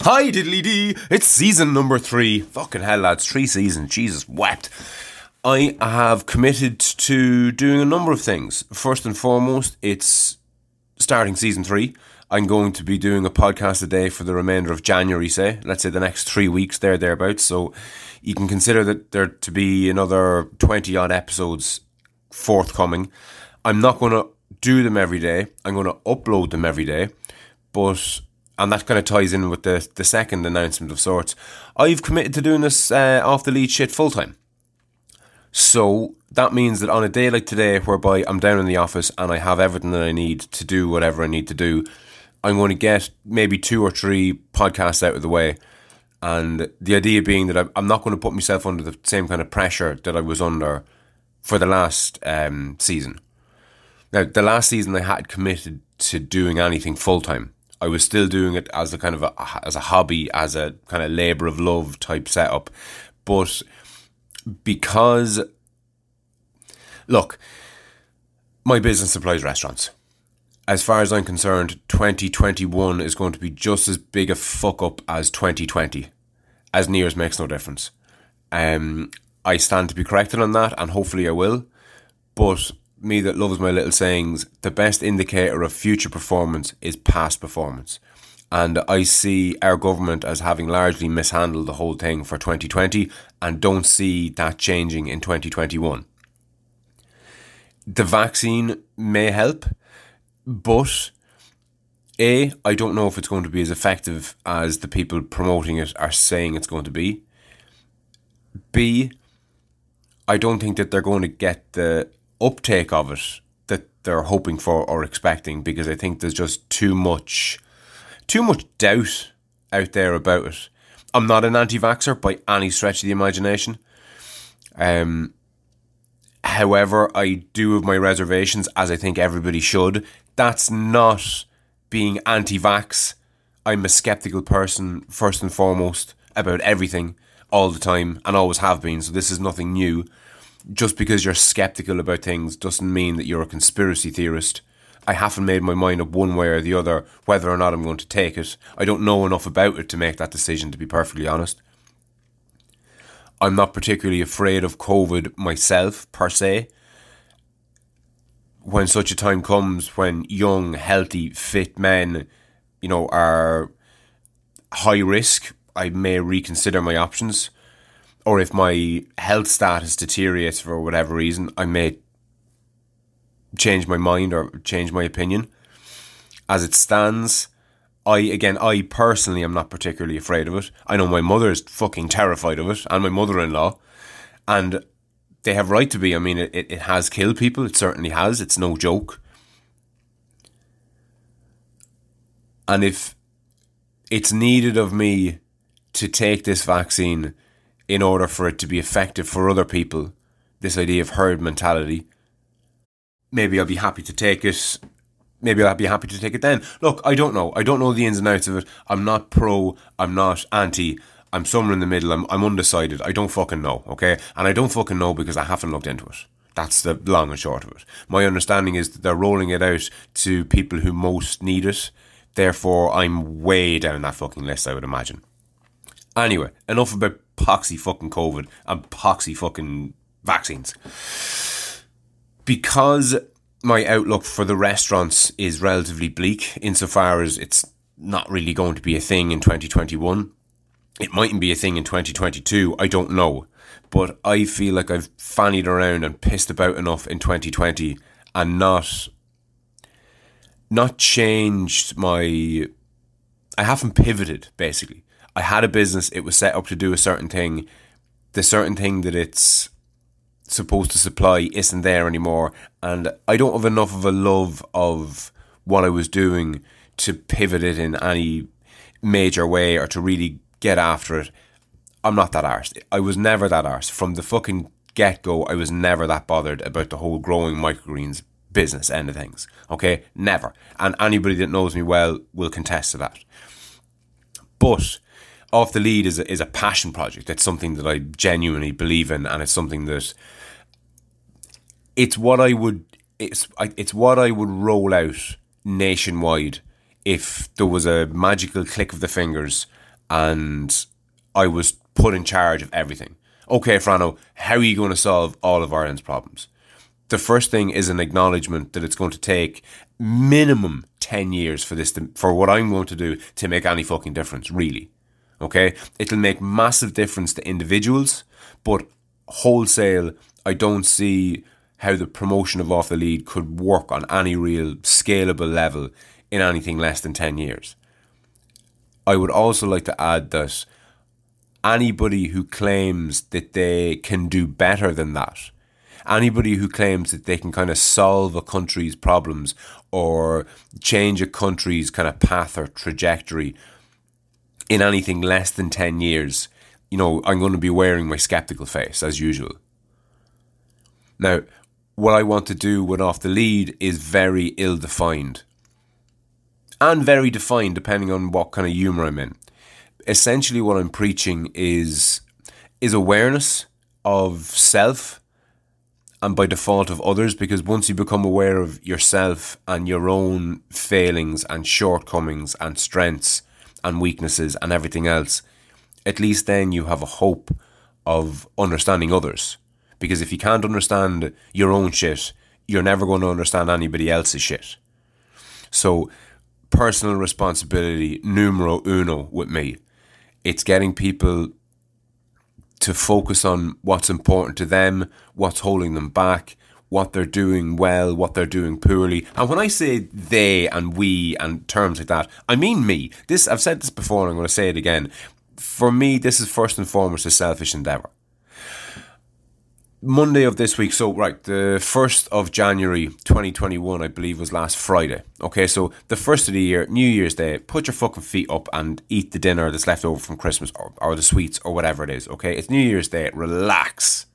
Hi, diddly dee. It's season number three. Fucking hell, lads. Three seasons. Jesus wept. I have committed to doing a number of things. First and foremost, it's starting season three. I'm going to be doing a podcast a day for the remainder of January, say. Let's say the next three weeks, there, thereabouts. So you can consider that there to be another 20 odd episodes forthcoming. I'm not going to do them every day. I'm going to upload them every day. But and that kind of ties in with the the second announcement of sorts. I've committed to doing this uh, off the lead shit full time. So that means that on a day like today, whereby I'm down in the office and I have everything that I need to do whatever I need to do, I'm going to get maybe two or three podcasts out of the way. And the idea being that I'm not going to put myself under the same kind of pressure that I was under for the last um, season. Now, the last season I had committed to doing anything full time. I was still doing it as a kind of a, as a hobby, as a kind of labor of love type setup, but because look, my business supplies restaurants. As far as I'm concerned, 2021 is going to be just as big a fuck up as 2020. As near as makes no difference. Um, I stand to be corrected on that, and hopefully I will. But me that loves my little sayings, the best indicator of future performance is past performance. And I see our government as having largely mishandled the whole thing for 2020 and don't see that changing in 2021. The vaccine may help, but A, I don't know if it's going to be as effective as the people promoting it are saying it's going to be. B, I don't think that they're going to get the uptake of it that they're hoping for or expecting because I think there's just too much too much doubt out there about it. I'm not an anti-vaxxer by any stretch of the imagination. Um, however, I do have my reservations, as I think everybody should. That's not being anti-vax. I'm a skeptical person first and foremost about everything all the time and always have been. So this is nothing new just because you're skeptical about things doesn't mean that you're a conspiracy theorist. I haven't made my mind up one way or the other whether or not I'm going to take it. I don't know enough about it to make that decision, to be perfectly honest. I'm not particularly afraid of COVID myself, per se. When such a time comes when young, healthy, fit men, you know, are high risk, I may reconsider my options or if my health status deteriorates for whatever reason, I may change my mind or change my opinion. As it stands, I again, I personally am not particularly afraid of it. I know my mother is fucking terrified of it, and my mother-in-law, and they have right to be. I mean, it, it has killed people. It certainly has. It's no joke. And if it's needed of me to take this vaccine in order for it to be effective for other people, this idea of herd mentality, maybe I'll be happy to take it. Maybe I'll be happy to take it then. Look, I don't know. I don't know the ins and outs of it. I'm not pro. I'm not anti. I'm somewhere in the middle. I'm, I'm undecided. I don't fucking know, okay? And I don't fucking know because I haven't looked into it. That's the long and short of it. My understanding is that they're rolling it out to people who most need it. Therefore, I'm way down that fucking list, I would imagine. Anyway, enough about poxy fucking COVID and poxy fucking vaccines. Because my outlook for the restaurants is relatively bleak insofar as it's not really going to be a thing in 2021. It mightn't be a thing in 2022, I don't know. But I feel like I've fannied around and pissed about enough in 2020 and not not changed my I haven't pivoted basically. I had a business, it was set up to do a certain thing. The certain thing that it's supposed to supply isn't there anymore. And I don't have enough of a love of what I was doing to pivot it in any major way or to really get after it. I'm not that arsed. I was never that arsed. From the fucking get go, I was never that bothered about the whole growing microgreens business end of things. Okay? Never. And anybody that knows me well will contest to that. But off the lead is a, is a passion project. It's something that I genuinely believe in, and it's something that it's what I would it's it's what I would roll out nationwide if there was a magical click of the fingers and I was put in charge of everything. Okay, Frano, how are you going to solve all of Ireland's problems? The first thing is an acknowledgement that it's going to take minimum 10 years for this to, for what I'm going to do to make any fucking difference, really. Okay? It'll make massive difference to individuals, but wholesale, I don't see how the promotion of off the lead could work on any real scalable level in anything less than 10 years. I would also like to add that anybody who claims that they can do better than that, anybody who claims that they can kind of solve a country's problems or change a country's kind of path or trajectory in anything less than 10 years, you know, I'm going to be wearing my skeptical face as usual. Now, what I want to do with Off the Lead is very ill defined and very defined depending on what kind of humor I'm in. Essentially, what I'm preaching is is awareness of self and by default of others because once you become aware of yourself and your own failings and shortcomings and strengths and weaknesses and everything else at least then you have a hope of understanding others because if you can't understand your own shit you're never going to understand anybody else's shit so personal responsibility numero uno with me. It's getting people to focus on what's important to them, what's holding them back, what they're doing well, what they're doing poorly. And when I say they and we and terms like that, I mean me. This I've said this before and I'm going to say it again. For me, this is first and foremost a selfish endeavor. Monday of this week. So, right, the 1st of January 2021, I believe, was last Friday. Okay, so the first of the year, New Year's Day, put your fucking feet up and eat the dinner that's left over from Christmas or, or the sweets or whatever it is. Okay, it's New Year's Day, relax.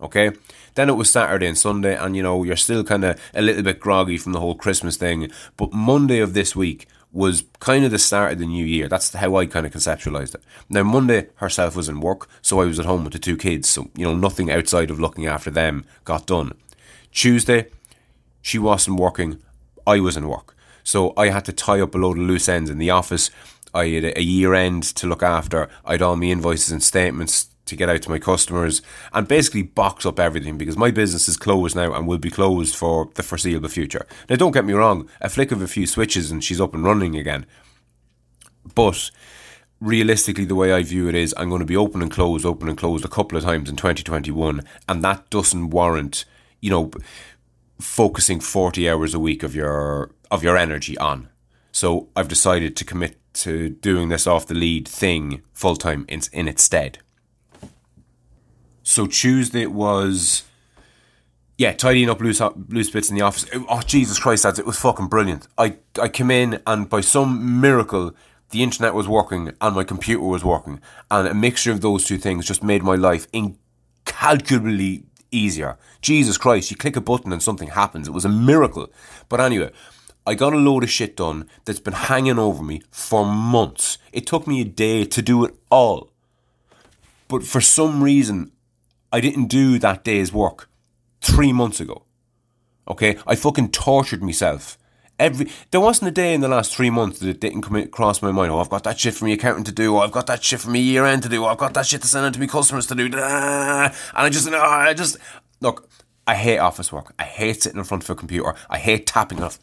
Okay, then it was Saturday and Sunday, and you know, you're still kind of a little bit groggy from the whole Christmas thing. But Monday of this week, was kind of the start of the new year. That's how I kind of conceptualized it. Now, Monday herself was in work, so I was at home with the two kids. So, you know, nothing outside of looking after them got done. Tuesday, she wasn't working, I was in work. So I had to tie up a load of loose ends in the office. I had a year end to look after. I had all my invoices and statements to get out to my customers and basically box up everything because my business is closed now and will be closed for the foreseeable future. Now, don't get me wrong, a flick of a few switches and she's up and running again. But realistically, the way I view it is I'm going to be open and closed, open and closed a couple of times in 2021, and that doesn't warrant, you know, focusing 40 hours a week of your of your energy on. So I've decided to commit to doing this off the lead thing full time in, in its stead. So Tuesday was, yeah, tidying up loose loose bits in the office. Oh Jesus Christ, lads, it was fucking brilliant. I I came in and by some miracle the internet was working and my computer was working, and a mixture of those two things just made my life incalculably easier. Jesus Christ, you click a button and something happens. It was a miracle. But anyway. I got a load of shit done that's been hanging over me for months. It took me a day to do it all. But for some reason, I didn't do that day's work three months ago. Okay, I fucking tortured myself. Every there wasn't a day in the last three months that it didn't come across my mind. Oh, I've got that shit from my accountant to do. Oh, I've got that shit from my year end to do. Oh, I've got that shit to send out to my customers to do. And I just, oh, I just look. I hate office work. I hate sitting in front of a computer. I hate tapping off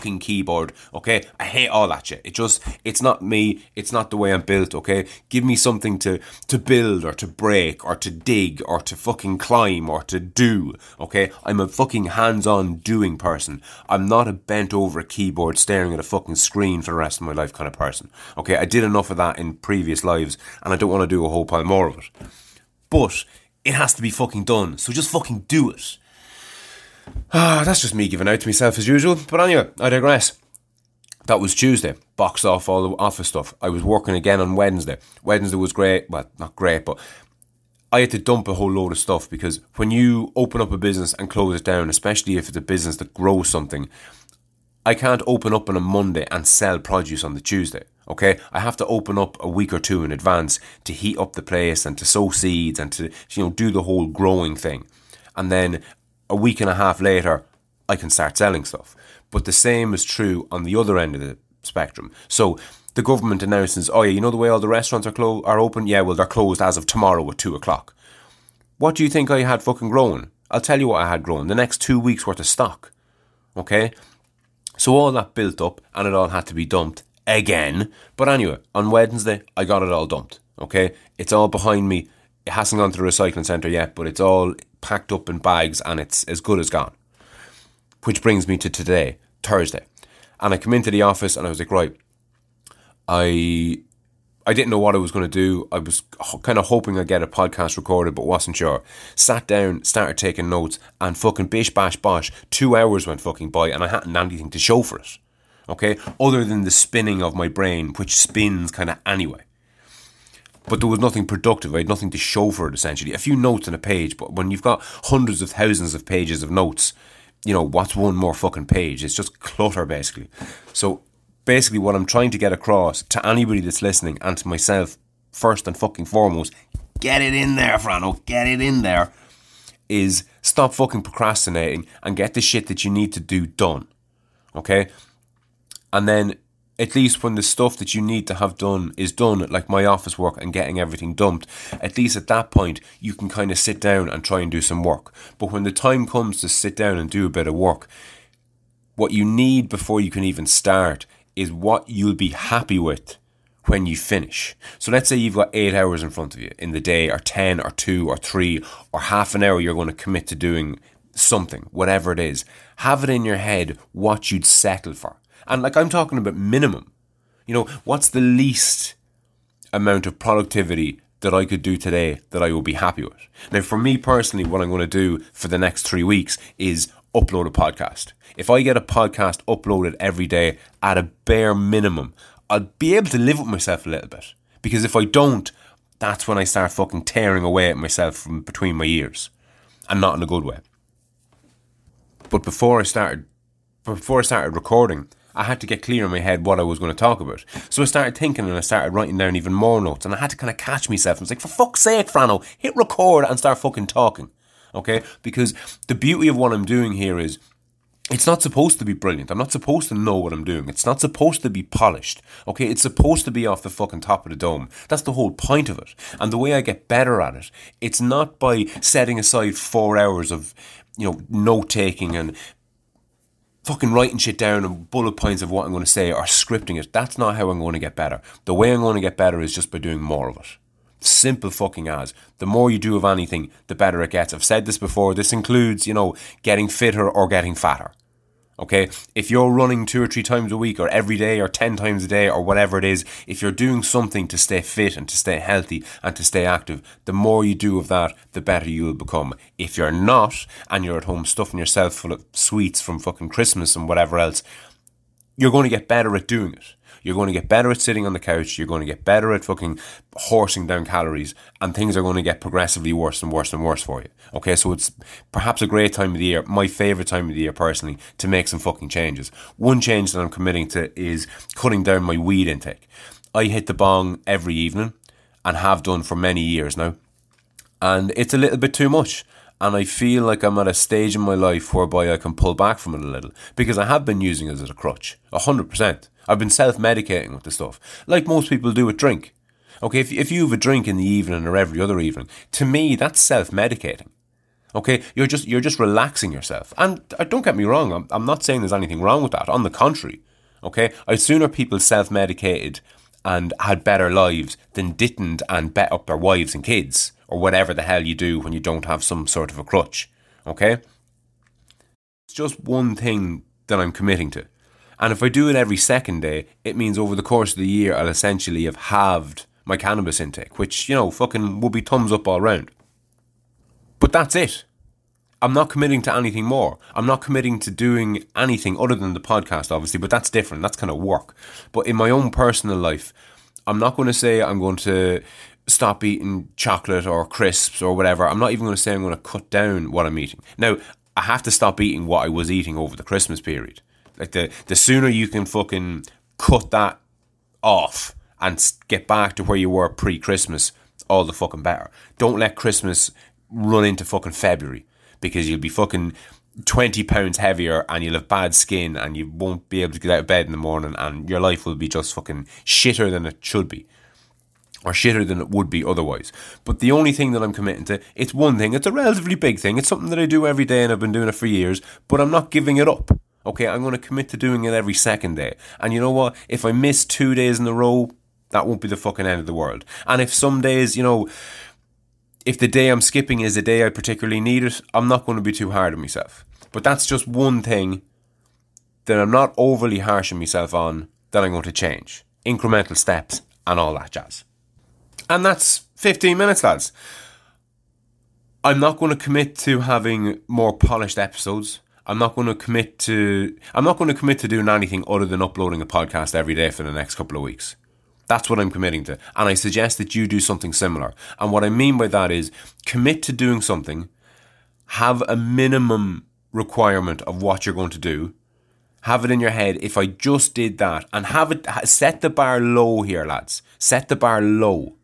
fucking keyboard. Okay, I hate all that shit. It just it's not me. It's not the way I'm built. Okay, give me something to to build or to break or to dig or to fucking climb or to do. Okay, I'm a fucking hands-on doing person. I'm not a bent over keyboard staring at a fucking screen for the rest of my life kind of person. Okay, I did enough of that in previous lives, and I don't want to do a whole pile more of it. But it has to be fucking done. So just fucking do it. Ah, that's just me giving out to myself as usual. But anyway, I digress. That was Tuesday. Boxed off all the office stuff. I was working again on Wednesday. Wednesday was great. Well, not great, but I had to dump a whole load of stuff because when you open up a business and close it down, especially if it's a business that grows something, I can't open up on a Monday and sell produce on the Tuesday. Okay, I have to open up a week or two in advance to heat up the place and to sow seeds and to you know do the whole growing thing. And then a week and a half later, I can start selling stuff. But the same is true on the other end of the spectrum. So the government announces, oh yeah, you know the way all the restaurants are clo- are open? Yeah, well they're closed as of tomorrow at two o'clock. What do you think I had fucking grown? I'll tell you what I had grown. The next two weeks worth of stock. Okay? So all that built up and it all had to be dumped again. But anyway, on Wednesday, I got it all dumped. Okay? It's all behind me. It hasn't gone to the recycling centre yet, but it's all packed up in bags and it's as good as gone. Which brings me to today, Thursday. And I come into the office and I was like, right, I I didn't know what I was going to do. I was kind of hoping I'd get a podcast recorded, but wasn't sure. Sat down, started taking notes, and fucking bish bash bosh. Two hours went fucking by, and I hadn't anything to show for it. Okay, other than the spinning of my brain, which spins kind of anyway. But there was nothing productive. I had nothing to show for it. Essentially, a few notes on a page. But when you've got hundreds of thousands of pages of notes, you know what's one more fucking page? It's just clutter, basically. So basically what I'm trying to get across to anybody that's listening and to myself first and fucking foremost, get it in there, Frano, get it in there, is stop fucking procrastinating and get the shit that you need to do done. Okay? And then at least when the stuff that you need to have done is done, like my office work and getting everything dumped, at least at that point you can kind of sit down and try and do some work. But when the time comes to sit down and do a bit of work, what you need before you can even start is what you'll be happy with when you finish. So let's say you've got eight hours in front of you in the day, or 10, or 2, or 3, or half an hour you're going to commit to doing something, whatever it is. Have it in your head what you'd settle for. And like I'm talking about minimum. You know, what's the least amount of productivity that I could do today that I will be happy with? Now, for me personally, what I'm going to do for the next three weeks is upload a podcast. If I get a podcast uploaded every day at a bare minimum, I'll be able to live with myself a little bit. Because if I don't, that's when I start fucking tearing away at myself from between my ears. And not in a good way. But before I started before I started recording, I had to get clear in my head what I was going to talk about. So I started thinking and I started writing down even more notes and I had to kind of catch myself. I was like, for fuck's sake, Frano, hit record and start fucking talking. Okay? Because the beauty of what I'm doing here is it's not supposed to be brilliant. I'm not supposed to know what I'm doing. It's not supposed to be polished. Okay, it's supposed to be off the fucking top of the dome. That's the whole point of it. And the way I get better at it, it's not by setting aside four hours of, you know, note taking and fucking writing shit down and bullet points of what I'm going to say or scripting it. That's not how I'm going to get better. The way I'm going to get better is just by doing more of it. Simple fucking as. The more you do of anything, the better it gets. I've said this before. This includes, you know, getting fitter or getting fatter. Okay, if you're running two or three times a week, or every day, or 10 times a day, or whatever it is, if you're doing something to stay fit and to stay healthy and to stay active, the more you do of that, the better you will become. If you're not, and you're at home stuffing yourself full of sweets from fucking Christmas and whatever else, you're going to get better at doing it. You're going to get better at sitting on the couch. You're going to get better at fucking horsing down calories, and things are going to get progressively worse and worse and worse for you. Okay, so it's perhaps a great time of the year, my favorite time of the year personally, to make some fucking changes. One change that I'm committing to is cutting down my weed intake. I hit the bong every evening and have done for many years now, and it's a little bit too much and I feel like I'm at a stage in my life whereby I can pull back from it a little because I have been using it as a crutch, hundred percent. I've been self-medicating with the stuff, like most people do with drink. Okay, if if you have a drink in the evening or every other evening, to me that's self-medicating. Okay, you're just you're just relaxing yourself, and uh, don't get me wrong, I'm I'm not saying there's anything wrong with that. On the contrary, okay, I'd sooner people self-medicated and had better lives than didn't and bet up their wives and kids or whatever the hell you do when you don't have some sort of a crutch. Okay? It's just one thing that I'm committing to. And if I do it every second day, it means over the course of the year, I'll essentially have halved my cannabis intake, which, you know, fucking would be thumbs up all round. But that's it. I'm not committing to anything more. I'm not committing to doing anything other than the podcast, obviously, but that's different. That's kind of work. But in my own personal life, I'm not going to say I'm going to stop eating chocolate or crisps or whatever. I'm not even going to say I'm going to cut down what I'm eating. Now, I have to stop eating what I was eating over the Christmas period. Like the the sooner you can fucking cut that off and get back to where you were pre-Christmas, all the fucking better. Don't let Christmas run into fucking February because you'll be fucking 20 pounds heavier and you'll have bad skin and you won't be able to get out of bed in the morning and your life will be just fucking shitter than it should be or shitter than it would be otherwise. But the only thing that I'm committing to, it's one thing, it's a relatively big thing, it's something that I do every day and I've been doing it for years, but I'm not giving it up. Okay, I'm going to commit to doing it every second day. And you know what? If I miss two days in a row, that won't be the fucking end of the world. And if some days, you know, if the day I'm skipping is a day I particularly need it, I'm not going to be too hard on myself. But that's just one thing that I'm not overly harsh on myself on that I'm going to change. Incremental steps and all that jazz. And that's 15 minutes, lads. I'm not going to commit to having more polished episodes. I'm not going to commit to I'm not going to commit to doing anything other than uploading a podcast every day for the next couple of weeks. That's what I'm committing to. And I suggest that you do something similar. And what I mean by that is commit to doing something, have a minimum requirement of what you're going to do. Have it in your head. If I just did that and have it set the bar low here, lads. Set the bar low.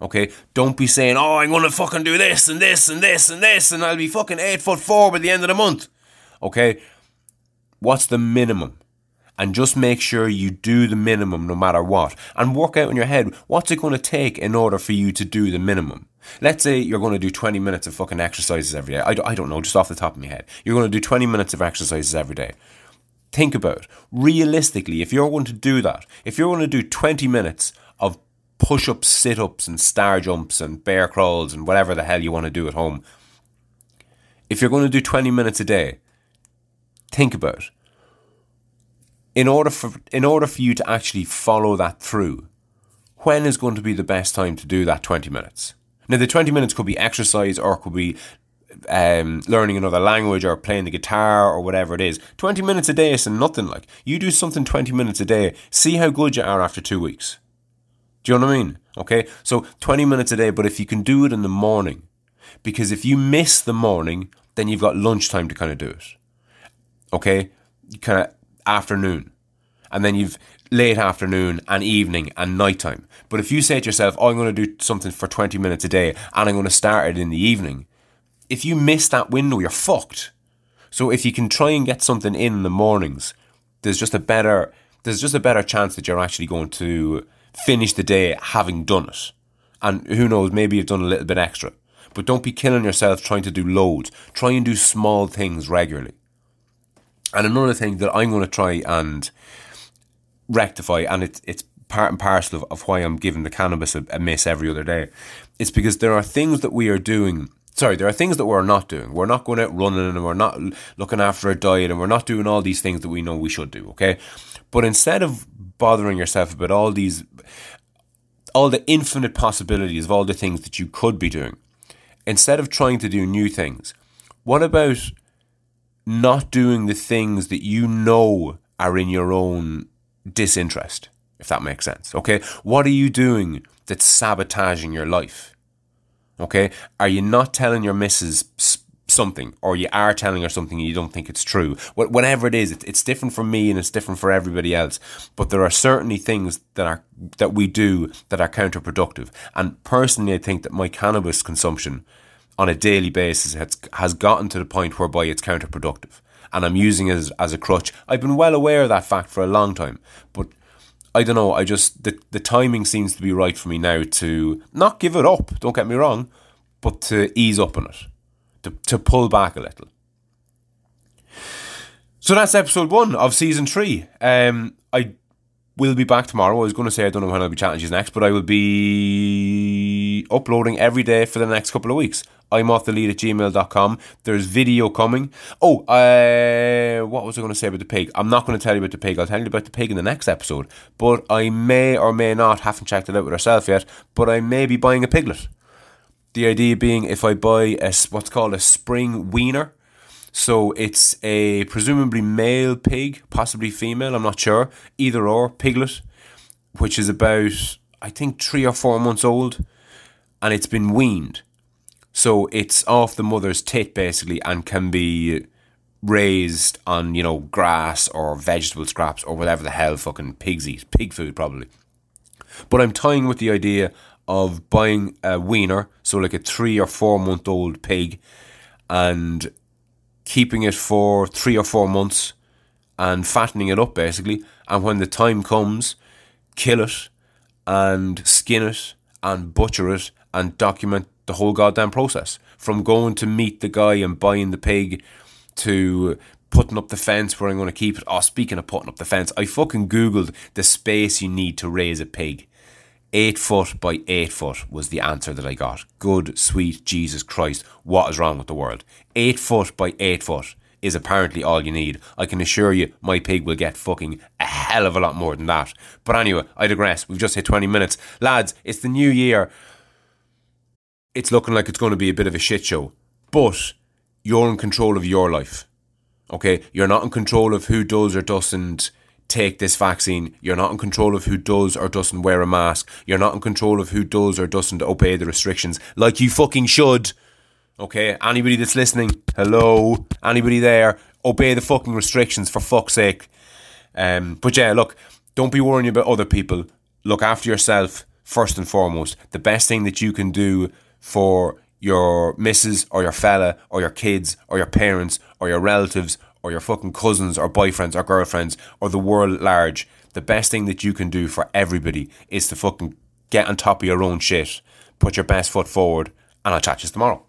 Okay, don't be saying, "Oh, I'm gonna fucking do this and this and this and this, and I'll be fucking eight foot four by the end of the month." Okay, what's the minimum? And just make sure you do the minimum no matter what, and work out in your head what's it going to take in order for you to do the minimum. Let's say you're going to do 20 minutes of fucking exercises every day. I, don't know, just off the top of my head. You're going to do 20 minutes of exercises every day. Think about it. Realistically, if you're going to do that, if you're going to do 20 minutes of push ups, sit ups, and star jumps, and bear crawls, and whatever the hell you want to do at home. If you're going to do 20 minutes a day, think about. In order for in order for you to actually follow that through, when is going to be the best time to do that 20 minutes? Now the 20 minutes could be exercise or could be um, learning another language or playing the guitar or whatever it is. 20 minutes a day is nothing like. You do something 20 minutes a day, see how good you are after two weeks. Do you know what I mean? Okay, so 20 minutes a day, but if you can do it in the morning, because if you miss the morning, then you've got lunchtime to kind of do it. Okay, kind of afternoon, and then you've late afternoon and evening and nighttime. But if you say to yourself, oh, I'm going to do something for 20 minutes a day and I'm going to start it in the evening, if you miss that window, you're fucked. So if you can try and get something in, in the mornings, there's just a better there's just a better chance that you're actually going to finish the day having done it. And who knows, maybe you've done a little bit extra. But don't be killing yourself trying to do loads. Try and do small things regularly. And another thing that I'm going to try and rectify, and it's, it's part and parcel of, of why I'm giving the cannabis a, a miss every other day, it's because there are things that we are doing sorry, there are things that we're not doing. We're not going out running and we're not looking after a diet and we're not doing all these things that we know we should do, okay? But instead of bothering yourself about all these, all the infinite possibilities of all the things that you could be doing. Instead of trying to do new things, what about not doing the things that you know are in your own disinterest, if that makes sense? Okay, what are you doing that's sabotaging your life? Okay, are you not telling your missus something or you are telling her something and you don't think it's true whatever it is it's different for me and it's different for everybody else but there are certainly things that are that we do that are counterproductive and personally i think that my cannabis consumption on a daily basis has, has gotten to the point whereby it's counterproductive and i'm using it as, as a crutch i've been well aware of that fact for a long time but I don't know. I just the the timing seems to be right for me now to not give it up. Don't get me wrong, but to ease up on it to, to pull back a little. So that's episode one of season three. Um, I will be back tomorrow. I was going to say I don't know when I'll be you next, but I will be uploading every day for the next couple of weeks. I'm off the lead at gmail.com. There's video coming. Oh, uh, what was I going to say about the pig? I'm not going to tell you about the pig. I'll tell you about the pig in the next episode. But I may or may not, haven't checked it out with herself yet, but I may be buying a piglet. The idea being if I buy a, what's called a spring weaner, so it's a presumably male pig, possibly female, I'm not sure, either or, piglet, which is about, I think, three or four months old, and it's been weaned. So it's off the mother's tit basically and can be raised on, you know, grass or vegetable scraps or whatever the hell fucking pigs eat. Pig food, probably. But I'm tying with the idea of buying a weaner, so like a three or four month old pig, and keeping it for three or four months and fattening it up basically. And when the time comes, kill it and skin it and butcher it and document the whole goddamn process. From going to meet the guy and buying the pig to putting up the fence where I'm going to keep it. Oh, speaking of putting up the fence, I fucking Googled the space you need to raise a pig. Eight foot by eight foot was the answer that I got. Good, sweet Jesus Christ, what is wrong with the world? Eight foot by eight foot is apparently all you need. I can assure you, my pig will get fucking a hell of a lot more than that. But anyway, I digress. We've just hit 20 minutes. Lads, it's the new year. It's looking like it's going to be a bit of a shit show. But you're in control of your life. Okay? You're not in control of who does or doesn't take this vaccine. You're not in control of who does or doesn't wear a mask. You're not in control of who does or doesn't obey the restrictions like you fucking should. Okay, anybody that's listening, hello, anybody there, obey the fucking restrictions for fuck's sake. Um, but yeah, look, don't be worrying about other people. Look after yourself first and foremost. The best thing that you can do for your missus or your fella or your kids or your parents or your relatives or your fucking cousins or boyfriends or girlfriends or the world at large, the best thing that you can do for everybody is to fucking get on top of your own shit, put your best foot forward, and I'll chat to you tomorrow.